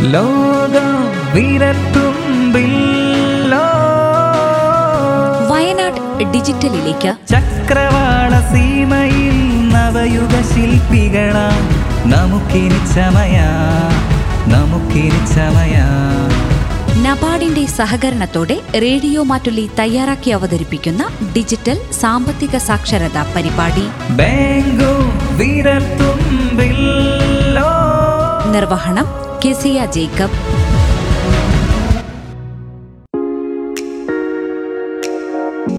ലോകം വയനാട് ഡിജിറ്റലിലേക്ക്. ചക്രവാള സീമയിൽ നവയുഗ ശില്പികളാം. നമുക്കിനി ചമയ. നമുക്കിനി ചമയ. നബാർഡിന്റെ സഹകരണത്തോടെ റേഡിയോ മാറ്റുള്ളി തയ്യാറാക്കി അവതരിപ്പിക്കുന്ന ഡിജിറ്റൽ സാമ്പത്തിക സാക്ഷരതാ പരിപാടി. നിർവഹണം കെസിയ ജേക്കബ്.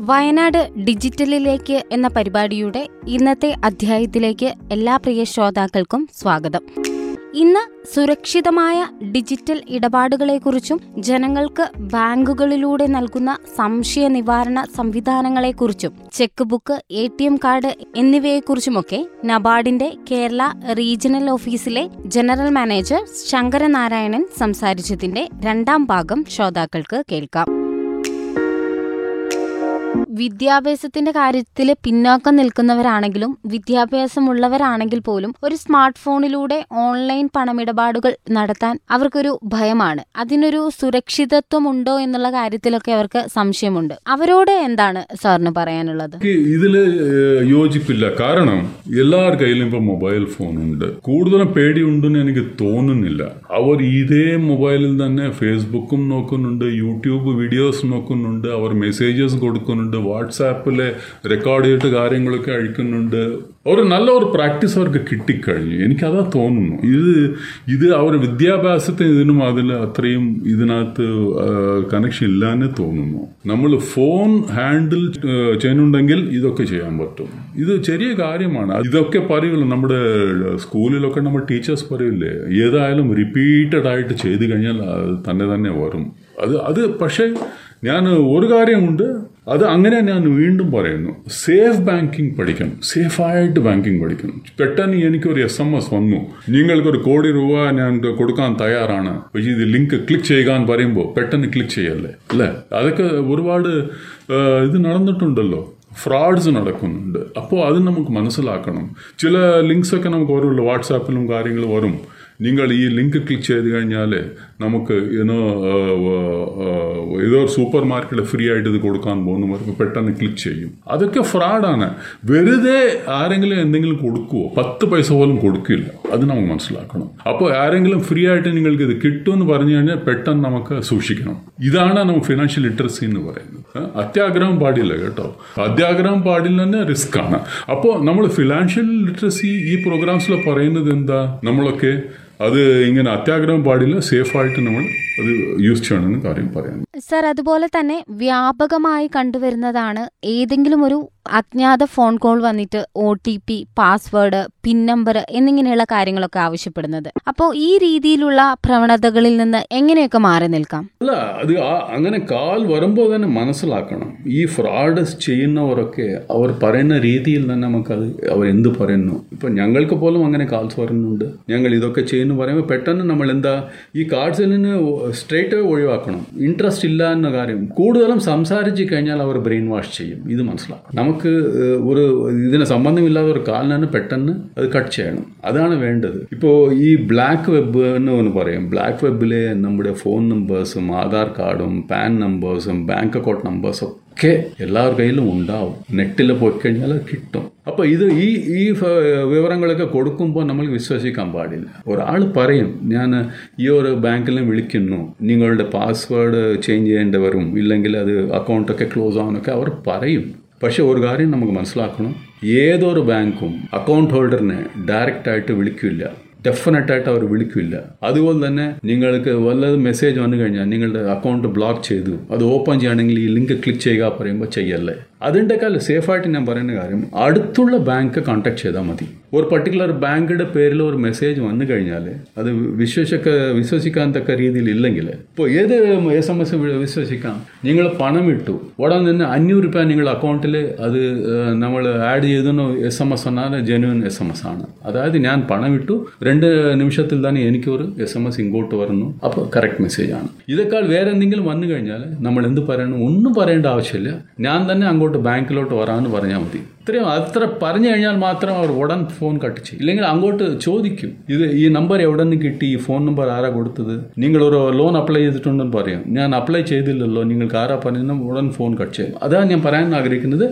വയനാട് ഡിജിറ്റലിലേക്ക് എന്ന പരിപാടിയുടെ ഇന്നത്തെ അധ്യായത്തിലേക്ക് എല്ലാ പ്രിയ ശ്രോതാക്കൾക്കും സ്വാഗതം. ഇന്ന് സുരക്ഷിതമായ ഡിജിറ്റൽ ഇടപാടുകളെക്കുറിച്ചും ജനങ്ങൾക്ക് ബാങ്കുകളിലൂടെ നൽകുന്ന സംശയ നിവാരണ സംവിധാനങ്ങളെക്കുറിച്ചും cheque book A T M card എന്നിവയെക്കുറിച്ചുമൊക്കെ നബാർഡിന്റെ കേരള റീജിയണൽ ഓഫീസിലെ ജനറൽ മാനേജർ ശങ്കരനാരായണൻ സംസാരിച്ചതിന്റെ രണ്ടാം ഭാഗം ശ്രോതാക്കൾക്ക് കേൾക്കാം. വിദ്യാഭ്യാസത്തിന്റെ കാര്യത്തിൽ പിന്നോക്കം നിൽക്കുന്നവരാണെങ്കിലും വിദ്യാഭ്യാസമുള്ളവരാണെങ്കിൽ പോലും ഒരു സ്മാർട്ട് ഫോണിലൂടെ ഓൺലൈൻ പണമിടപാടുകൾ നടത്താൻ അവർക്കൊരു ഭയമാണ്. അതിനൊരു സുരക്ഷിതത്വം ഉണ്ടോ എന്നുള്ള കാര്യത്തിലൊക്കെ അവർക്ക് സംശയമുണ്ട്. അവരോട് എന്താണ് സാറിന് പറയാനുള്ളത്? ഇതിൽ യോജിപ്പില്ല. കാരണം എല്ലാവർ കയ്യിലും ഇപ്പൊ മൊബൈൽ ഫോൺ ഉണ്ട് കൂടുതലും പേടിയുണ്ടെന്ന് എനിക്ക് തോന്നുന്നില്ല. അവർ ഇതേ മൊബൈലിൽ തന്നെ ഫേസ്ബുക്കും നോക്കുന്നുണ്ട് യൂട്യൂബ് വീഡിയോസ് നോക്കുന്നുണ്ട് അവർ മെസ്സേജസ് കൊടുക്കുന്നുണ്ട്. വാട്സാപ്പിലെ റെക്കോർഡ് ചെയ്തിട്ട് കാര്യങ്ങളൊക്കെ അഴിക്കുന്നുണ്ട് ഒരു നല്ല ഒരു പ്രാക്ടീസ് അവർക്ക് കിട്ടിക്കഴിഞ്ഞു. എനിക്കതാ തോന്നുന്നു. ഇത് ഇത് അവർ വിദ്യാഭ്യാസത്തിന് ഇതിനും അതിൽ അത്രയും ഇതിനകത്ത് കണക്ഷൻ ഇല്ലാന്ന് തോന്നുന്നു. നമ്മൾ ഫോൺ ഹാൻഡിൽ ചെയ്യുന്നുണ്ടെങ്കിൽ ഇതൊക്കെ ചെയ്യാൻ പറ്റും. ഇത് ചെറിയ കാര്യമാണ്. ഇതൊക്കെ പറയുള്ളൂ നമ്മുടെ സ്കൂളിലൊക്കെ നമ്മൾ ടീച്ചേഴ്സ് പറയില്ലേ ഏതായാലും റിപ്പീറ്റഡ് ആയിട്ട് ചെയ്തു കഴിഞ്ഞാൽ തന്നെ തന്നെ വരും. അത് അത് പക്ഷേ ഞാൻ ഒരു കാര്യമുണ്ട് അത് അങ്ങനെ ഞാൻ വീണ്ടും പറയുന്നു. സേഫ് ബാങ്കിങ് പഠിക്കണം. സേഫായിട്ട് ബാങ്കിങ് പഠിക്കണം. പെട്ടെന്ന് എനിക്കൊരു എസ് എം എസ് വന്നു. നിങ്ങൾക്കൊരു കോടി രൂപ ഞാൻ കൊടുക്കാൻ തയ്യാറാണ്. പക്ഷേ ഇത് ലിങ്ക് ക്ലിക്ക് ചെയ്യാൻ പറയുമ്പോൾ പെട്ടെന്ന് ക്ലിക്ക് ചെയ്യല്ലേ? അല്ലേ? അതൊക്കെ ഒരുപാട് ഇത് നടന്നിട്ടുണ്ടല്ലോ. ഫ്രോഡ്സ് നടക്കുന്നുണ്ട്. അപ്പോൾ അത് നമുക്ക് മനസ്സിലാക്കണം. ചില ലിങ്ക്സൊക്കെ നമുക്ക് ഓരോ വാട്സാപ്പിലും കാര്യങ്ങൾ വരും. നിങ്ങൾ ഈ ലിങ്ക് ക്ലിക്ക് ചെയ്ത് കഴിഞ്ഞാൽ നമുക്ക് ഏതോ ഏതോ സൂപ്പർ മാർക്കറ്റിൽ ഫ്രീ ആയിട്ട് ഇത് കൊടുക്കാൻ പോകുന്നവർക്ക് പെട്ടെന്ന് ക്ലിക്ക് ചെയ്യും. അതൊക്കെ ഫ്രോഡാണ് വെറുതെ ആരെങ്കിലും എന്തെങ്കിലും കൊടുക്കുമോ പത്ത് പൈസ പോലും കൊടുക്കില്ല. അത് നമുക്ക് മനസ്സിലാക്കണം. അപ്പോൾ ആരെങ്കിലും ഫ്രീ ആയിട്ട് നിങ്ങൾക്ക് ഇത് കിട്ടുമെന്ന് പറഞ്ഞു കഴിഞ്ഞാൽ പെട്ടെന്ന് നമുക്ക് സൂക്ഷിക്കണം. ഇതാണ് നമുക്ക് ഫിനാൻഷ്യൽ ലിറ്ററസി എന്ന് പറയുന്നത്. അത്യാഗ്രഹം പാടില്ല കേട്ടോ. അത്യാഗ്രഹം പാടില്ല തന്നെ റിസ്ക് ആണ്. അപ്പോൾ നമ്മൾ ഫിനാൻഷ്യൽ ലിറ്ററസി ഈ പ്രോഗ്രാംസിൽ പറയുന്നത് എന്താ? നമ്മളൊക്കെ അത് ഇങ്ങനെ അത്യാഗ്രഹം പാടില്ല സേഫായിട്ട് നമ്മൾ യൂസ് ചെയ്യണമെന്ന് കാര്യം പറയാൻ സർ അതുപോലെ തന്നെ വ്യാപകമായി കണ്ടുവരുന്നതാണ് ഏതെങ്കിലും ഒരു അജ്ഞാത ഫോൺ കോൾ വന്നിട്ട് O T P password PIN number എന്നിങ്ങനെയുള്ള കാര്യങ്ങളൊക്കെ ആവശ്യപ്പെടുന്നത്. അപ്പോൾ ഈ രീതിയിലുള്ള പ്രവണതകളിൽ നിന്ന് എങ്ങനെയൊക്കെ മാറി നിൽക്കാം? അല്ല അത് അങ്ങനെ കാൽ വരുമ്പോൾ തന്നെ മനസ്സിലാക്കണം. ഈ ഫ്രോഡ് ചെയ്യുന്നവരൊക്കെ അവർ പറയുന്ന രീതിയിൽ തന്നെ നമുക്കത് അവർ എന്ത് പറയുന്നു? ഇപ്പം ഞങ്ങൾക്ക് പോലും അങ്ങനെ കാൽസ് വരുന്നുണ്ട്. ഞങ്ങൾ ഇതൊക്കെ ചെയ്യുന്നു പറയുമ്പോൾ പെട്ടെന്ന് നമ്മൾ എന്താ ഈ കാർഡ്സിൽ നിന്ന് സ്ട്രേറ്റ് ഒഴിവാക്കണം. ഇൻട്രസ്റ്റ് ഇല്ല എന്ന കാര്യം കൂടുതലും സംസാരിച്ച് കഴിഞ്ഞാൽ അവർ ബ്രെയിൻ വാഷ് ചെയ്യും. ഇത് മനസ്സിലാക്കണം. നമുക്ക് ഒരു ഇതിന് സംബന്ധമില്ലാത്ത ഒരു കാലിനാണ് പെട്ടെന്ന് അത് കട്ട് ചെയ്യണം. അതാണ് വേണ്ടത്. ഇപ്പോൾ ഈ ബ്ലാക്ക് വെബ് എന്ന് ഒന്ന് പറയും. ബ്ലാക്ക് വെബിലെ നമ്മുടെ ഫോൺ നമ്പേഴ്സും ആധാർ കാർഡും പാൻ നമ്പേഴ്സും ബാങ്ക് അക്കൗണ്ട് നമ്പേഴ്സും ഒക്കെ എല്ലാവരുടെ കയ്യിലും ഉണ്ടാവും. നെറ്റിൽ പോയി കഴിഞ്ഞാൽ കിട്ടും. അപ്പോൾ ഇത് ഈ ഈ വിവരങ്ങളൊക്കെ കൊടുക്കുമ്പോൾ നമ്മൾ വിശ്വസിക്കാൻ പാടില്ല. ഒരാൾ പറയും ഞാൻ ഈ ഒരു ബാങ്കിൽ വിളിക്കുന്നു. നിങ്ങളുടെ പാസ്വേഡ് ചേഞ്ച് ചെയ്യേണ്ടി വരും ഇല്ലെങ്കിൽ അത് അക്കൗണ്ടൊക്കെ ക്ലോസ് ആവാനൊക്കെ അവർ പറയും. പക്ഷെ ഒരു കാര്യം നമുക്ക് മനസ്സിലാക്കണം. ഏതൊരു ബാങ്കും അക്കൗണ്ട് ഹോൾഡറിനെ ഡയറക്റ്റായിട്ട് വിളിക്കില്ല. ഡെഫിനറ്റ് ആയിട്ട് അവർ വിളിക്കില്ല. അതുപോലെ തന്നെ നിങ്ങൾക്ക് വല്ലതും മെസ്സേജ് വന്നു കഴിഞ്ഞാൽ നിങ്ങളുടെ അക്കൗണ്ട് ബ്ലോക്ക് ചെയ്തു. അത് ഓപ്പൺ ചെയ്യണമെങ്കിൽ ഈ ലിങ്ക് ക്ലിക്ക് ചെയ്യുക പറയുമ്പോൾ ചെയ്യല്ലേ? അതിന്റെക്കാൾ സേഫായിട്ട് ഞാൻ പറയുന്ന കാര്യം അടുത്തുള്ള ബാങ്ക് കോൺടാക്ട് ചെയ്താൽ മതി. ഒരു പർട്ടിക്കുലർ ബാങ്കിന്റെ പേരിൽ ഒരു മെസ്സേജ് വന്നു കഴിഞ്ഞാൽ അത് വിശ്വസിക്ക വിശ്വസിക്കാൻ തക്ക രീതിയിൽ ഇല്ലെങ്കിൽ ഇപ്പോൾ ഏത് എസ് എം എസ് വിശ്വസിക്കാം? നിങ്ങൾ പണം ഇട്ടു ഉടൻ നിന്ന് അഞ്ഞൂറ് രൂപ നിങ്ങളുടെ അക്കൗണ്ടിൽ അത് നമ്മൾ ആഡ് ചെയ്തെന്ന് എസ് എം എസ് എന്നാൽ ജെന്യൂൻ എസ് എം എസ് ആണ്. അതായത് ഞാൻ പണം ഇട്ടു രണ്ട് നിമിഷത്തിൽ തന്നെ എനിക്കൊരു എസ് എം എസ് ഇങ്ങോട്ട് വരുന്നു. അപ്പോൾ കറക്റ്റ് മെസ്സേജ് ആണ്. ഇതേക്കാൾ വേറെ എന്തെങ്കിലും വന്നു കഴിഞ്ഞാൽ നമ്മൾ എന്ത് പറയണം? ഒന്നും പറയേണ്ട ആവശ്യമില്ല. ഞാൻ തന്നെ അങ്ങോട്ട് അങ്ങോട്ട് ബാങ്കിലോട്ട് വരാമെന്ന് പറഞ്ഞാൽ മതി. ഇത്രയും അത്ര പറഞ്ഞു കഴിഞ്ഞാൽ മാത്രം അവർ ഉടൻ ഫോൺ കട്ട് ചെയ്യും. ഇല്ലെങ്കിൽ അങ്ങോട്ട് ചോദിക്കും ഇത് ഈ നമ്പർ എവിടെ നിന്ന് കിട്ടി ഈ ഫോൺ നമ്പർ ആരാ കൊടുത്തത്? നിങ്ങൾ ഒരു ലോൺ അപ്ലൈ ചെയ്തിട്ടുണ്ടെന്ന് പറയും. ഞാൻ അപ്ലൈ ചെയ്തില്ലല്ലോ നിങ്ങൾക്ക് ആരാ പറഞ്ഞു ഉടൻ ഫോൺ കട്ട് ചെയ്യും. അതാണ് ഞാൻ പറയാൻ ആഗ്രഹിക്കുന്നത്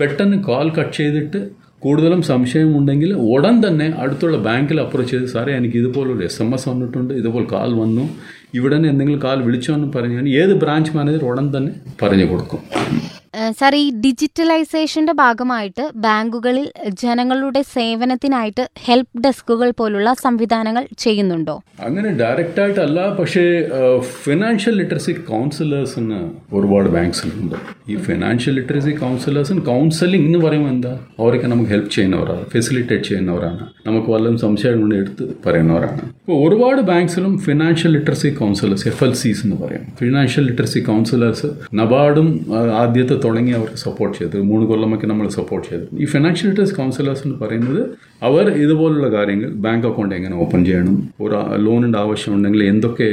പെട്ടെന്ന് കോൾ കട്ട് ചെയ്തിട്ട് കൂടുതലും സംശയമുണ്ടെങ്കിൽ ഉടൻ തന്നെ അടുത്തുള്ള ബാങ്കിൽ അപ്രോച്ച് ചെയ്ത് സാറേ എനിക്ക് ഇതുപോലൊരു എസ് എം എസ് വന്നിട്ടുണ്ട് ഇതുപോലെ കാൽ വന്നു. ഇവിടെ എന്തെങ്കിലും കാൽ വിളിച്ചോ എന്ന് പറഞ്ഞാൽ ഏത് ബ്രാഞ്ച് മാനേജർ ഉടൻ തന്നെ പറഞ്ഞു കൊടുക്കും. സാർ ഈ ഡിജിറ്റലൈസേഷന്റെ ഭാഗമായിട്ട് ബാങ്കുകളിൽ ജനങ്ങളുടെ സേവനത്തിനായിട്ട് ഹെൽപ്പ് ഡെസ്കുകൾ പോലുള്ള സംവിധാനങ്ങൾ ചെയ്യുന്നുണ്ടോ? അങ്ങനെ ഡയറക്റ്റ് ആയിട്ടല്ല പക്ഷേ ഫിനാൻഷ്യൽ ലിറ്ററസി കൗൺസിലേഴ്സിന് ഒരുപാട് ബാങ്ക്സിലുണ്ട്. ഈ ഫിനാൻഷ്യൽ ലിറ്ററസി കൗൺസിലേഴ്സിന് കൗൺസിലിംഗ് എന്ന് പറയുമ്പോൾ എന്താ? അവരൊക്കെ നമുക്ക് ഹെൽപ്പ് ചെയ്യുന്നവരാണ് ഫെസിലിറ്റേറ്റ് ചെയ്യുന്നവരാണ് നമുക്ക് വല്ലതും സംശയം കൊണ്ട് എടുത്ത് പറയുന്നവരാണ്. ഇപ്പോൾ ഒരുപാട് ബാങ്ക്സിലും financial literacy counsellors F L Cs എന്ന് പറയും. ഫിനാൻഷ്യൽ ലിറ്ററസി കൗൺസിലേഴ്സ് നബാർഡും ആദ്യത്തെ തുടങ്ങി അവർക്ക് സപ്പോർട്ട് ചെയ്തു. മൂന്ന് കൊല്ലമൊക്കെ നമ്മൾ സപ്പോർട്ട് ചെയ്തു. ഈ ഫിനാൻഷ്യൽ ലിറ്ററസി കൗൺസിലേഴ്സ് എന്ന് പറയുന്നത് അവർ ഇതുപോലുള്ള കാര്യങ്ങൾ ബാങ്ക് അക്കൗണ്ട് എങ്ങനെ ഓപ്പൺ ചെയ്യണം ഒരു ലോണിന്റെ ആവശ്യമുണ്ടെങ്കിൽ എന്തൊക്കെ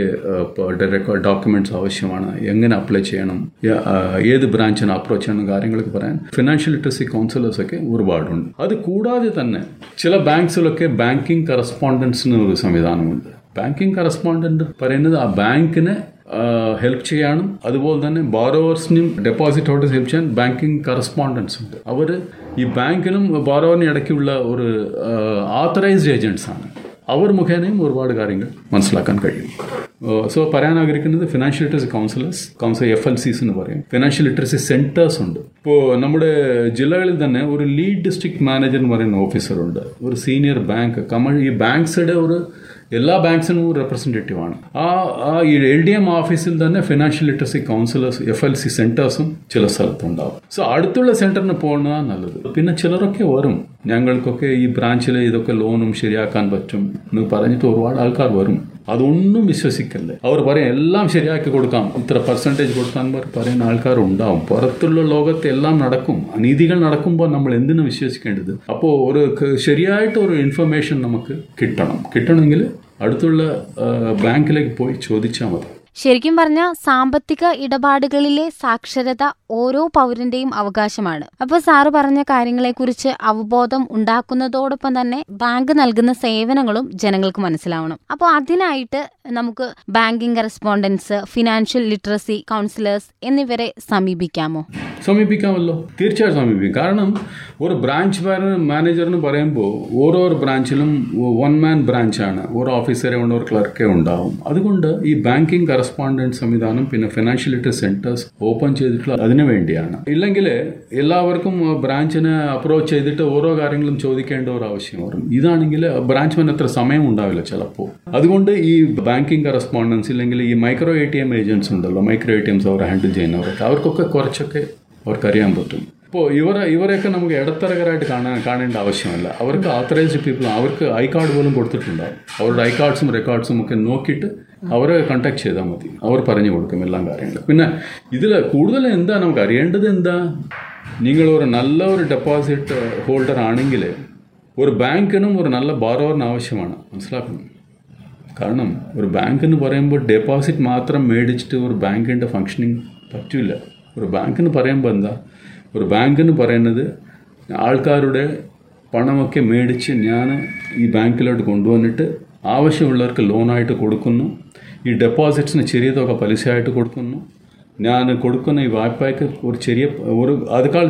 ഡോക്യുമെന്റ്സ് ആവശ്യമാണ് എങ്ങനെ അപ്ലൈ ചെയ്യണം ഏത് ബ്രാഞ്ചിന് അപ്രോച്ച് ചെയ്യണം കാര്യങ്ങളൊക്കെ പറയാൻ ഫിനാൻഷ്യൽ ലിറ്ററസി കൗൺസിലേഴ്സ് ഒക്കെ ഒരുപാടുണ്ട്. അത് കൂടാതെ തന്നെ ചില ബാങ്ക്സിലൊക്കെ ബാങ്കിങ് കറസ്പോണ്ടൻസിന് ഒരു സംവിധാനമുണ്ട്. ബാങ്കിങ് കറസ്പോണ്ടന്റ് പറയുന്നത് ആ ബാങ്കിന് ഹെൽപ്പ് ചെയ്യാനും അതുപോലെ തന്നെ ബോറോവേഴ്സിനും ഡെപ്പോസിറ്റ് ഹോൾഡേഴ്സ് ഹെൽപ്പ് ചെയ്യാൻ ബാങ്കിങ് കറസ്പോണ്ടൻസ് ഉണ്ട്. അവർ ഈ ബാങ്കിനും ബോറോവറിനും ഇടയ്ക്കുള്ള ഒരു ആത്തറൈസ്ഡ് ഏജന്റ്സ് ആണ്. അവർ മുഖേനയും ഒരുപാട് കാര്യങ്ങൾ മനസ്സിലാക്കാൻ കഴിയും. സോ പറയാൻ ആഗ്രഹിക്കുന്നത് financial literacy counsellors council F L Cs എന്ന് പറയും. ഫിനാൻഷ്യൽ ലിറ്ററസി സെന്റേഴ്സ് ഉണ്ട്. ഇപ്പോൾ നമ്മുടെ ജില്ലകളിൽ തന്നെ ഒരു ലീഡ് ഡിസ്ട്രിക്ട് മാനേജർ എന്ന് പറയുന്ന ഓഫീസറുണ്ട് ഒരു സീനിയർ ബാങ്ക് കമ ഈ ബാങ്ക്സുടെ ഒരു എല്ലാ ബാങ്ക്സിനും റെപ്രസെന്റേറ്റീവ് ആണ്. ആ ആ എൽ ഡി എം ഓഫീസിൽ തന്നെ financial literacy counsellors F L C സെന്റേഴ്സും ചില സ്ഥലത്തുണ്ടാവും. സോ അടുത്തുള്ള സെന്ററിന് പോകുന്നതാണ് നല്ലത്. പിന്നെ ചിലരൊക്കെ വരും. ഞങ്ങൾക്കൊക്കെ ഈ ബ്രാഞ്ചിൽ ഇതൊക്കെ ലോണും ശരിയാക്കാൻ പറ്റും എന്ന് പറഞ്ഞിട്ട് ഒരുപാട് ആൾക്കാർ വരും. അതൊന്നും വിശ്വസിക്കല്ലേ. അവർ പറയും എല്ലാം ശരിയാക്കി കൊടുക്കാം. ഇത്ര പെർസെന്റേജ് കൊടുക്കാൻ പറ- പറയുന്ന ആൾക്കാരുണ്ടാവും. പുറത്തുള്ള ലോകത്ത് എല്ലാം നടക്കും. അനീതികൾ നടക്കുമ്പോൾ നമ്മൾ എന്തിനു വിശ്വസിക്കേണ്ടത്? അപ്പോൾ ഒരു ശരിയായിട്ട് ഒരു ഇൻഫർമേഷൻ നമുക്ക് കിട്ടണം. കിട്ടണമെങ്കിൽ അടുത്തുള്ള ബാങ്കിലേക്ക് പോയി ചോദിച്ചാൽ മതി. ശരിക്കും പറഞ്ഞാൽ സാമ്പത്തിക ഇടപാടുകളിലെ സാക്ഷരത ഓരോ പൗരന്റെയും അവകാശമാണ്. അപ്പോൾ സാറ് പറഞ്ഞ കാര്യങ്ങളെക്കുറിച്ച് അവബോധം ഉണ്ടാക്കുന്നതോടൊപ്പം തന്നെ ബാങ്ക് നൽകുന്ന സേവനങ്ങളും ജനങ്ങൾക്ക് മനസ്സിലാവണം. അപ്പോൾ അതിനായിട്ട് നമുക്ക് banking correspondence financial literacy counsellors എന്നിവരെ സമീപിക്കാമോ? സമീപിക്കാമല്ലോ. തീർച്ചയായും സമീപിക്കും. കാരണം ഒരു ബ്രാഞ്ച് മാനേജറിന് പറയുമ്പോൾ ഓരോ ബ്രാഞ്ചിലും വൺ മാൻ ബ്രാഞ്ചാണ്. ഒരു ഓഫീസറെ ഉണ്ട് ഒരു ക്ലർക്കേ ഉണ്ടാവും. അതുകൊണ്ട് ഈ ബാങ്കിങ് കറസ്പോണ്ടന്റ് സംവിധാനം പിന്നെ ഫിനാൻഷ്യൽ ലിറ്റർ സെന്റേഴ്സ് ഓപ്പൺ ചെയ്തിട്ടുള്ള അതിനു വേണ്ടിയാണ്. ഇല്ലെങ്കിൽ എല്ലാവർക്കും ബ്രാഞ്ചിനെ അപ്രോച്ച് ചെയ്തിട്ട് ഓരോ കാര്യങ്ങളും ചോദിക്കേണ്ട ഒരു ആവശ്യം വരും. ഇതാണെങ്കിൽ ബ്രാഞ്ച് അത്ര സമയം ഉണ്ടാവില്ല ചിലപ്പോൾ. അതുകൊണ്ട് ഈ ബാങ്കിങ് കറസ്പോണ്ടൻസ് ഇല്ലെങ്കിൽ ഈ micro A T M agents ഉണ്ടല്ലോ മൈക്രോ എ ടി എംസ് അവർ ഹാൻഡിൽ ചെയ്യുന്നവരൊക്കെ അവർക്കൊക്കെ കുറച്ചൊക്കെ അവർക്കറിയാൻ പറ്റും. ഇപ്പോൾ ഇവരെ ഇവരെയൊക്കെ നമുക്ക് ഇടത്തരകരായിട്ട് കാണാൻ കാണേണ്ട ആവശ്യമല്ല. അവർക്ക് ആത്തറൈസ്ഡ് പീപ്പിൾ അവർക്ക് ഐ കാർഡ് പോലും കൊടുത്തിട്ടുണ്ടാവും. അവരുടെ ഐ കാർഡ്സും റെക്കോർഡ്സും ഒക്കെ നോക്കിയിട്ട് അവരെ കണ്ടാക്ട് ചെയ്താൽ മതി. അവർ പറഞ്ഞു കൊടുക്കും എല്ലാം കാര്യങ്ങളും. പിന്നെ ഇതിൽ കൂടുതൽ എന്താ നമുക്ക് അറിയേണ്ടത് എന്താ? നിങ്ങൾ ഒരു നല്ല ഒരു ഡെപ്പോസിറ്റ് ഹോൾഡർ ആണെങ്കിൽ ഒരു ബാങ്കിനും ഒരു നല്ല ബാറോറിന് ആവശ്യമാണ്. മനസ്സിലാക്കണം കാരണം ഒരു ബാങ്ക് എന്ന് പറയുമ്പോൾ ഡെപ്പോസിറ്റ് മാത്രം മേടിച്ചിട്ട് ഒരു ബാങ്കിന്റെ ഫങ്ഷനിങ് പറ്റില്ല ഒരു ബാങ്ക് എന്ന് പറയുമ്പോൾ എന്താ? ഒരു ബാങ്ക് എന്ന് പറയുന്നത് ആൾക്കാരുടെ പണമൊക്കെ മേടിച്ച് ഞാൻ ഈ ബാങ്കിലോട്ട് കൊണ്ടുവന്നിട്ട് ആവശ്യമുള്ളവർക്ക് ലോണായിട്ട് കൊടുക്കുന്നു. ഈ ഡെപ്പോസിറ്റ്സിന് ചെറിയ തുക പലിശയായിട്ട് കൊടുക്കുന്നു. ഞാൻ കൊടുക്കുന്ന ഈ വായ്പയ്ക്ക് ഒരു ചെറിയ ഒരു അതിനേക്കാൾ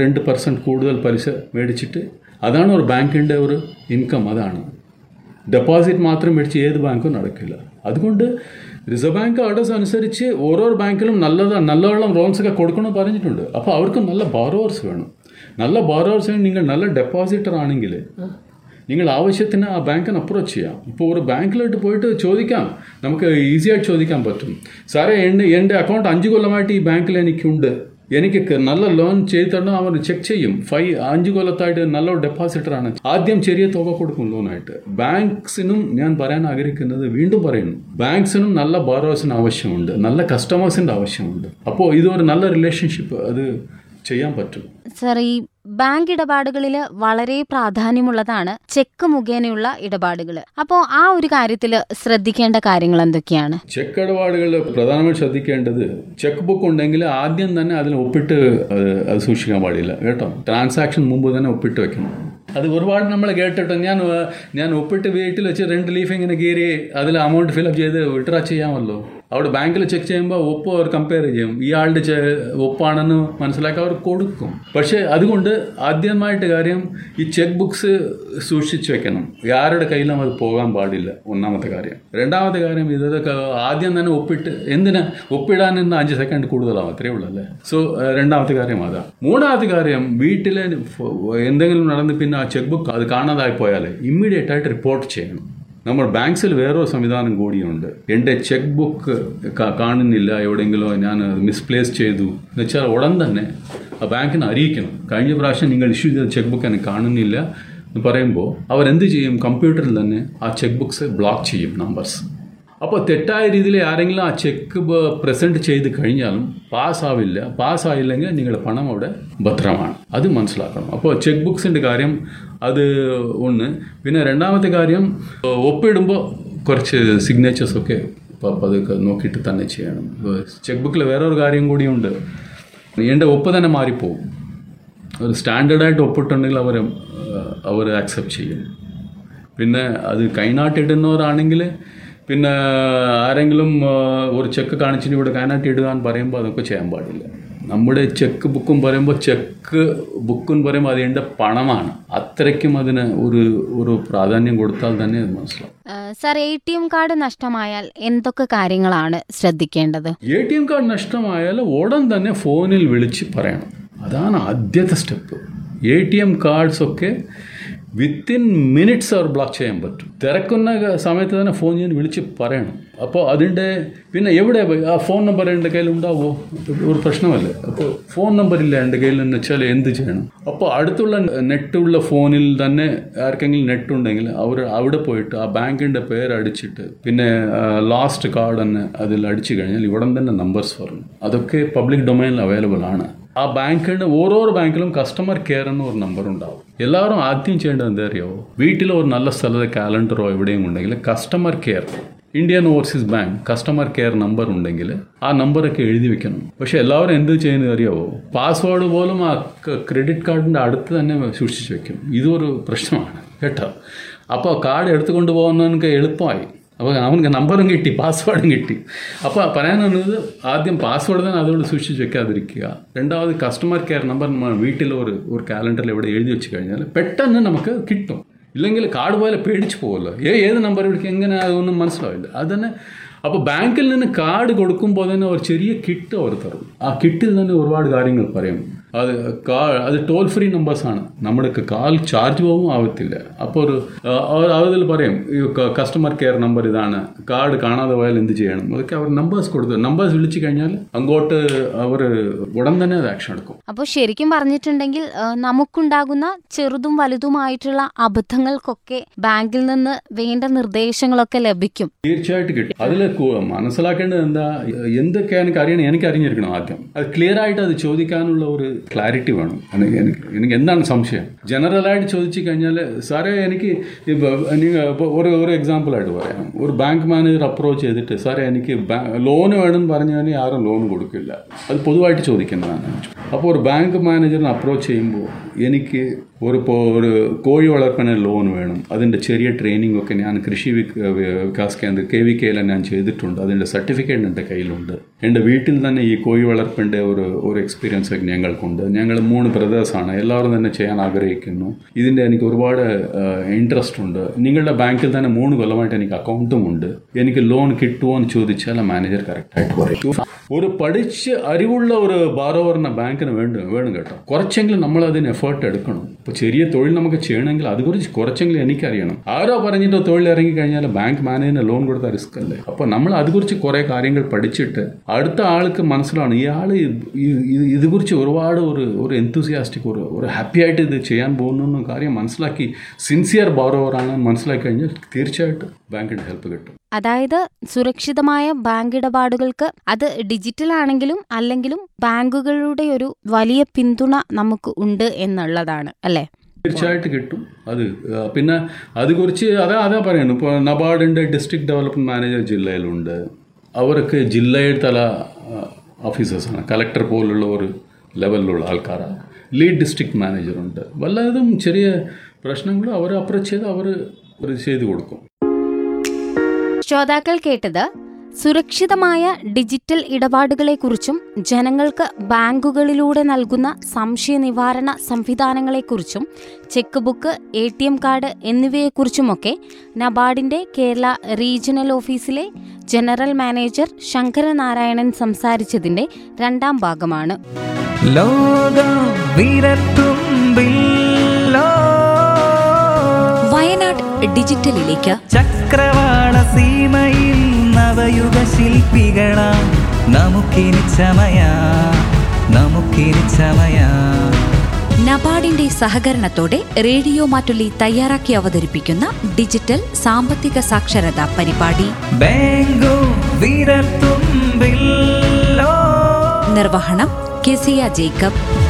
രണ്ട് പെർസെന്റ് കൂടുതൽ പലിശ മേടിച്ചിട്ട് അതാണ് ഒരു ബാങ്കിന്റെ ഒരു ഇൻകം അതാണ്. ഡെപ്പോസിറ്റ് മാത്രം മേടിച്ച് ഏത് ബാങ്കും നടക്കില്ല. അതുകൊണ്ട് റിസർവ് ബാങ്ക് ഓർഡേഴ്സ് അനുസരിച്ച് ഓരോ ബാങ്കിലും നല്ലത് നല്ലവണ്ണം ലോൺസ് ഒക്കെ കൊടുക്കണമെന്ന് പറഞ്ഞിട്ടുണ്ട്. അപ്പോൾ അവർക്ക് നല്ല ബോറോവേഴ്സ് വേണം. നല്ല ബോറോവേഴ്സ് വേണം നിങ്ങൾ നല്ല ഡെപ്പോസിറ്റർ ആണെങ്കിൽ നിങ്ങൾ ആവശ്യത്തിന് ആ ബാങ്കിന് അപ്രോച്ച് ചെയ്യാം. ഇപ്പോൾ ഒരു ബാങ്കിലോട്ട് പോയിട്ട് ചോദിക്കാം. നമുക്ക് ഈസിയായിട്ട് ചോദിക്കാൻ പറ്റും. സാറേ എന്റെ എന്റെ അക്കൗണ്ട് അഞ്ച് കൊല്ലമായിട്ട് ഈ ബാങ്കിൽ എനിക്കുണ്ട്. എനിക്ക് നല്ല ലോൺ ചെയ്ത് തരണം അവർ ചെക്ക് ചെയ്യും. ഫൈവ് അഞ്ച് കൊല്ലത്തായിട്ട് നല്ല ഡെപ്പോസിറ്റർ ആണ്. ആദ്യം ചെറിയ തുക കൊടുക്കും ലോണായിട്ട് ബാങ്ക്സിനും ഞാൻ പറയാൻ ആഗ്രഹിക്കുന്നത് വീണ്ടും പറയുന്നു. ബാങ്ക്സിനും നല്ല ബോറോസിന് ആവശ്യമുണ്ട്. നല്ല കസ്റ്റമേഴ്സിന്റെ ആവശ്യമുണ്ട്. അപ്പോൾ ഇതൊരു നല്ല റിലേഷൻഷിപ്പ് അത് ചെയ്യാൻ പറ്റും. സർ ഈ ബാങ്ക് ഇടപാടുകളിൽ വളരെ പ്രാധാന്യമുള്ളതാണ് ചെക്ക് മുഖേനയുള്ള ഇടപാടുകൾ അപ്പോൾ ആ ഒരു കാര്യത്തിൽ ശ്രദ്ധിക്കേണ്ട കാര്യങ്ങൾ എന്തൊക്കെയാണ്? ചെക്ക് ഇടപാടുകളിൽ പ്രധാനമായും ശ്രദ്ധിക്കേണ്ടത് ചെക്ക് ബുക്ക് ഉണ്ടെങ്കിൽ ആദ്യം തന്നെ അതിൽ ഒപ്പിട്ട് അത് സൂക്ഷിക്കാൻ പാടില്ല കേട്ടോ? ട്രാൻസാക്ഷൻ മുമ്പ് തന്നെ ഒപ്പിട്ട് വെക്കണം. അത് ഒരുപാട് നമ്മൾ കേട്ടിട്ട് ഞാൻ ഞാൻ ഒപ്പിട്ട് വീട്ടിൽ വെച്ച് രണ്ട് ലീഫ് ഇങ്ങനെ കീറി അതിൽ അമൗണ്ട് ഫിലപ്പ് ചെയ്ത് വിഡ്രാ ചെയ്യാമല്ലോ. അവിടെ ബാങ്കിൽ ചെക്ക് ചെയ്യുമ്പോൾ ഒപ്പ് അവർ കമ്പയർ ചെയ്യും. ഇയാളുടെ ഒപ്പാണെന്ന് മനസ്സിലാക്കി അവർ കൊടുക്കും. പക്ഷേ അതുകൊണ്ട് ആദ്യമായിട്ട് കാര്യം ഈ ചെക്ക് ബുക്സ് സൂക്ഷിച്ചു വെക്കണം. ആരുടെ കയ്യിലും അത് പോകാൻ പാടില്ല. ഒന്നാമത്തെ കാര്യം. രണ്ടാമത്തെ കാര്യം ഇതൊക്കെ ആദ്യം തന്നെ ഒപ്പിട്ട് എന്തിനാ ഒപ്പിടാൻ നിന്ന് അഞ്ച് സെക്കൻഡ് കൂടുതലാവും? അത്രേ ഉള്ളൂ അല്ലേ? സോ രണ്ടാമത്തെ കാര്യം അതാ. മൂന്നാമത്തെ കാര്യം വീട്ടിലെ എന്തെങ്കിലും നടന്ന് പിന്നെ ആ ചെക്ക് ബുക്ക് അത് കാണാതായി പോയാൽ ഇമ്മീഡിയറ്റ് ആയിട്ട് റിപ്പോർട്ട് ചെയ്യണം. നമ്മൾ ബാങ്ക്സിൽ വേറൊരു സംവിധാനം കൂടിയുണ്ട്. എന്റെ ചെക്ക് ബുക്ക് കാണുന്നില്ല. എവിടെയെങ്കിലും ഞാൻ മിസ്പ്ലേസ് ചെയ്തു. എന്ന് വെച്ചാൽ ഉടൻ തന്നെ ആ ബാങ്കിനെ അറിയിക്കണം. കഴിഞ്ഞ പ്രാവശ്യം നിങ്ങൾ ഇഷ്യൂ ചെയ്ത ചെക്ക് ബുക്ക് എനിക്ക് കാണുന്നില്ല എന്ന് പറയുമ്പോൾ അവരെന്ത് ചെയ്യും? കമ്പ്യൂട്ടറിൽ തന്നെ ആ ചെക്ക് ബുക്ക്സ് ബ്ലോക്ക് ചെയ്യും നമ്പേഴ്സ് അപ്പോൾ തെറ്റായ രീതിയിൽ ആരെങ്കിലും ആ ചെക്ക് പ്രസന്റ് ചെയ്ത് കഴിഞ്ഞാലും പാസ്സാവില്ല. പാസ്സായില്ലെങ്കിൽ നിങ്ങളുടെ പണം അവിടെ ഭദ്രമാണ്. അത് മനസ്സിലാക്കണം. അപ്പോൾ ചെക്ക് ബുക്സിന്റെ കാര്യം അത് ഒന്ന്. പിന്നെ രണ്ടാമത്തെ കാര്യം ഒപ്പിടുമ്പോൾ കുറച്ച് സിഗ്നേച്ചേഴ്സൊക്കെ പതുക്കെ നോക്കിയിട്ട് തന്നെ ചെയ്യണം. ചെക്ക് ബുക്കിൽ വേറൊരു കാര്യം കൂടിയുണ്ട് എന്റെ ഒപ്പ് തന്നെ മാറിപ്പോകും ഒരു സ്റ്റാൻഡേർഡായിട്ട് ഒപ്പിട്ടുണ്ടെങ്കിൽ അവർ അവർ ആക്സെപ്റ്റ് ചെയ്യും. പിന്നെ അത് കൈനാട്ടിടുന്നവരാണെങ്കിൽ പിന്നെ ആരെങ്കിലും ഒരു ചെക്ക് കാണിച്ചിട്ട് ഇവിടെ കാനായിട്ട് ഇടുക എന്ന് പറയുമ്പോൾ അതൊക്കെ ചെയ്യാൻ പാടില്ല. നമ്മുടെ ചെക്ക് ബുക്കും പറയുമ്പോൾ ചെക്ക് ബുക്കും പറയുമ്പോൾ അതിന്റെ പണമാണ്. അത്രയ്ക്കും അതിന് ഒരു ഒരു പ്രാധാന്യം കൊടുത്താൽ തന്നെ അത് മനസ്സിലാവും. Sir A T M card നഷ്ടമായാൽ എന്തൊക്കെ കാര്യങ്ങളാണ് ശ്രദ്ധിക്കേണ്ടത്? എ ടി എം കാർഡ് നഷ്ടമായാൽ ഉടൻ തന്നെ ഫോണിൽ വിളിച്ച് പറയണം. അതാണ് ആദ്യത്തെ step. A T M cards ഒക്കെ വിത്തിൻ മിനിറ്റ്സ് അവർ ബ്ലോക്ക് ചെയ്യാൻ പറ്റും. തിരക്കുന്ന സമയത്ത് തന്നെ ഫോൺ ചെയ്യാൻ വിളിച്ച് പറയണം. അപ്പോൾ അതിന്റെ പിന്നെ എവിടെ പോയി? ആ ഫോൺ നമ്പർ എന്റെ കയ്യിൽ ഉണ്ടാവുമോ ഒരു പ്രശ്നമല്ലേ? അപ്പോൾ ഫോൺ നമ്പർ ഇല്ല എന്റെ കയ്യിൽ എന്ന് വെച്ചാൽ എന്ത് ചെയ്യണം? അപ്പോൾ അടുത്തുള്ള നെറ്റുള്ള ഫോണിൽ തന്നെ ആർക്കെങ്കിലും നെറ്റ് ഉണ്ടെങ്കിൽ അവർ അവിടെ പോയിട്ട് ആ ബാങ്കിന്റെ പേര് അടിച്ചിട്ട് പിന്നെ ലാസ്റ്റ് കാർഡ് തന്നെ അതിൽ അടിച്ചു കഴിഞ്ഞാൽ ഇവിടെ തന്നെ നമ്പേഴ്സ് പറഞ്ഞു. അതൊക്കെ പബ്ലിക് ഡൊമൈനിൽ അവൈലബിൾ ആണ്. ആ ബാങ്കിന് ഓരോരോ ബാങ്കിലും കസ്റ്റമർ കെയർ എന്ന ഒരു നമ്പർ ഉണ്ടാവും. എല്ലാവരും ആദ്യം ചെയ്യേണ്ടത് എന്താ അറിയാവോ വീട്ടിൽ ഒരു നല്ല സ്ഥലത്തെ കാലണ്ടറോ എവിടെയും ഉണ്ടെങ്കിൽ customer care Indian Overseas Bank customer care number ഉണ്ടെങ്കിൽ ആ നമ്പറൊക്കെ എഴുതി വെക്കണം. പക്ഷെ എല്ലാവരും എന്ത് ചെയ്യുന്നത് അറിയാവോ പാസ്വേഡ് പോലും ആ ക്രെഡിറ്റ് കാർഡിന്റെ അടുത്ത് തന്നെ സൂക്ഷിച്ച് വെക്കും. ഇതൊരു പ്രശ്നമാണ്. കേട്ടോ? അപ്പോൾ കാർഡ് എടുത്തുകൊണ്ട് പോകുന്നവനക്ക് എളുപ്പമായി. അപ്പോൾ അവനക്ക് നമ്പറും കിട്ടി പാസ്വേഡും കിട്ടി. അപ്പോൾ പറയാനുള്ളത് ആദ്യം പാസ്വേഡ് തന്നെ അതുകൊണ്ട് സൂക്ഷിച്ച് വെക്കാതിരിക്കുക. രണ്ടാമത് കസ്റ്റമർ കെയർ നമ്പർ നമ്മൾ വീട്ടിൽ ഒരു ഒരു കാലണ്ടറിൽ എവിടെ എഴുതി വെച്ച് കഴിഞ്ഞാൽ പെട്ടെന്ന് നമുക്ക് കിട്ടും. ഇല്ലെങ്കിൽ കാർഡ് പോലെ പേടിച്ച് പോകുമല്ലോ ഏ ഏത് നമ്പർ വിളിക്കുക എങ്ങനെ അതൊന്നും മനസ്സിലാവില്ല. അത് തന്നെ അപ്പോൾ ബാങ്കിൽ നിന്ന് കാർഡ് കൊടുക്കുമ്പോൾ തന്നെ ഒരു ചെറിയ കിറ്റ് അവർ തരും. ആ കിറ്റിൽ തന്നെ ഒരുപാട് കാര്യങ്ങൾ പറയും. അത് കാ അത് ടോൾ ഫ്രീ നമ്പേഴ്സാണ് നമ്മുടെ കാൽ ചാർജ് പോവും ആവത്തില്ല. അപ്പോൾ ഒരു അതിൽ പറയും ഈ കസ്റ്റമർ കെയർ നമ്പർ ഇതാണ്. കാർഡ് കാണാതെ പോയാൽ എന്ത് ചെയ്യണം? അതൊക്കെ അവർ നമ്പേഴ്സ് കൊടുത്തു നമ്പേഴ്സ് വിളിച്ചു കഴിഞ്ഞാൽ അങ്ങോട്ട് അവർ ഉടൻ തന്നെ അത് ആക്ഷൻ എടുക്കും. അപ്പോൾ ശരിക്കും പറഞ്ഞിട്ടുണ്ടെങ്കിൽ നമുക്കുണ്ടാകുന്ന ചെറുതും വലുതുമായിട്ടുള്ള അബദ്ധങ്ങൾക്കൊക്കെ ബാങ്കിൽ നിന്ന് വേണ്ട നിർദ്ദേശങ്ങളൊക്കെ ലഭിക്കും. തീർച്ചയായിട്ടും കിട്ടും. അതിൽ മനസ്സിലാക്കേണ്ടത് എന്താ? എന്തൊക്കെയാണ് എനിക്ക് അറിയണം എനിക്ക് അറിഞ്ഞിരിക്കണം ആദ്യം. അത് ക്ലിയർ ആയിട്ട് അത് ചോദിക്കാനുള്ള ഒരു ക്ലാരിറ്റി വേണം. എനിക്ക് എനിക്ക് എന്താണ് സംശയം? ജനറലായിട്ട് ചോദിച്ചു കഴിഞ്ഞാൽ സാറേ എനിക്ക് ഒരു ഒരു എക്സാമ്പിളായിട്ട് പറയാം. ഒരു ബാങ്ക് മാനേജർ അപ്രോച്ച് ചെയ്തിട്ട് സാറേ എനിക്ക് ലോൺ വേണമെന്ന് പറഞ്ഞാൽ ആരും ലോൺ കൊടുക്കില്ല. അത് പൊതുവായിട്ട് ചോദിക്കുന്നതാണ്. അപ്പോൾ ഒരു ബാങ്ക് മാനേജറിനെ അപ്രോച്ച് ചെയ്യുമ്പോൾ എനിക്ക് ഒരു ഇപ്പോൾ ഒരു കോഴി വളർപ്പന ലോൺ വേണം. അതിന്റെ ചെറിയ ട്രെയിനിങ് ഒക്കെ ഞാൻ കൃഷി വിക- വികാസ് കേന്ദ്ര കെ വി കെയിലെ ഞാൻ ചെയ്തിട്ടുണ്ട്. അതിന്റെ സർട്ടിഫിക്കറ്റ് എന്റെ കയ്യിലുണ്ട്. എന്റെ വീട്ടിൽ തന്നെ ഈ കോഴി വളർപ്പിന്റെ ഒരു ഒരു എക്സ്പീരിയൻസ് ഒക്കെ ഞങ്ങൾക്കുണ്ട്. ഞങ്ങൾ മൂന്ന് ബ്രദേഴ്സാണ് എല്ലാവരും തന്നെ ചെയ്യാൻ ആഗ്രഹിക്കുന്നു. ഇതിന്റെ എനിക്ക് ഒരുപാട് ഇൻട്രസ്റ്റ് ഉണ്ട്. നിങ്ങളുടെ ബാങ്കിൽ തന്നെ മൂന്ന് കൊല്ലമായിട്ട് എനിക്ക് അക്കൗണ്ടും ഉണ്ട്. എനിക്ക് ലോൺ കിട്ടുമോ എന്ന് ചോദിച്ചാൽ മാനേജർ കറക്റ്റായിട്ട് പറയും. ഒരു പഠിച്ച് അറിവുള്ള ഒരു ബാറോവറിനെ ബാങ്കിന് വേണ്ട വേണം കേട്ടോ. കുറച്ചെങ്കിലും നമ്മൾ അതിന് എഫേർട്ട് എടുക്കണം. അപ്പോൾ ചെറിയ തൊഴിൽ നമുക്ക് ചെയ്യണമെങ്കിൽ അതുകുറിച്ച് കുറച്ചെങ്കിലും എനിക്കറിയണം. ആരോ പറഞ്ഞിട്ട് തൊഴിൽ ഇറങ്ങി കഴിഞ്ഞാൽ ബാങ്ക് മാനേജറിന് ലോൺ കൊടുത്ത റിസ്ക് അല്ലേ? അപ്പോൾ നമ്മൾ അതുകുറിച്ച് കുറേ കാര്യങ്ങൾ പഠിച്ചിട്ട് അടുത്ത ആൾക്ക് മനസ്സിലാണ് ഇയാൾ ഇതുകുറിച്ച് ഒരുപാട് ഒരു ഒരു എന്തൂസിയാസ്റ്റിക് ഒരു ഒരു ഹാപ്പി ആയിട്ട് ഇത് ചെയ്യാൻ പോകുന്നു എന്ന കാര്യം മനസ്സിലാക്കി സിൻസിയർ ബോറോവറാണ് മനസ്സിലാക്കി കഴിഞ്ഞാൽ തീർച്ചയായിട്ടും ബാങ്കിന്റെ ഹെൽപ്പ് കിട്ടും. അതായത് സുരക്ഷിതമായ ബാങ്ക് ഇടപാടുകൾക്ക് അത് ഡിജിറ്റൽ ആണെങ്കിലും അല്ലെങ്കിലും ബാങ്കുകളുടെ ഒരു വലിയ പിന്തുണ നമുക്ക് ഉണ്ട് എന്നുള്ളതാണ് അല്ലേ? തീർച്ചയായിട്ടും കിട്ടും. അത് പിന്നെ അത് കുറിച്ച് അതാ അതാ പറയുന്നു ഇപ്പോൾ നബാർഡിന്റെ ഡിസ്ട്രിക്ട് ഡെവലപ്മെന്റ് മാനേജർ ജില്ലയിലുണ്ട്. അവർക്ക് ജില്ലയിൽ തല ഓഫീസേഴ്സാണ് കലക്ടർ പോലുള്ള ഒരു ലെവലിലുള്ള ആൾക്കാരാണ്. ലീഡ് ഡിസ്ട്രിക്ട് മാനേജറുണ്ട് വല്ലതും ചെറിയ പ്രശ്നങ്ങളും അവർ അപ്രോച്ച് ചെയ്ത് അവർ ചെയ്തു കൊടുക്കും. ശ്രോതാക്കൾ കേട്ടത് സുരക്ഷിതമായ ഡിജിറ്റൽ ഇടപാടുകളെക്കുറിച്ചും ജനങ്ങൾക്ക് ബാങ്കുകളിലൂടെ നൽകുന്ന സംശയ നിവാരണ സംവിധാനങ്ങളെക്കുറിച്ചും cheque book A T M card എന്നിവയെക്കുറിച്ചുമൊക്കെ നബാർഡിന്റെ കേരള റീജിയണൽ ഓഫീസിലെ ജനറൽ മാനേജർ ശങ്കരനാരായണൻ സംസാരിച്ചതിന്റെ രണ്ടാം ഭാഗമാണ്. വയനാട് ഡിജിറ്റലിലേക്ക്. ചക്രവാള സീമയിൽ നവയുഗ ശില്പികളാം. നമുക്കിനി ചമയ. നമുക്കിനി ചമയ. നബാർഡിന്റെ സഹകരണത്തോടെ റേഡിയോ മാറ്റുലി തയ്യാറാക്കി അവതരിപ്പിക്കുന്ന ഡിജിറ്റൽ സാമ്പത്തിക സാക്ഷരതാ പരിപാടി. നിർവഹണം കെസിയ ജേക്കബ്.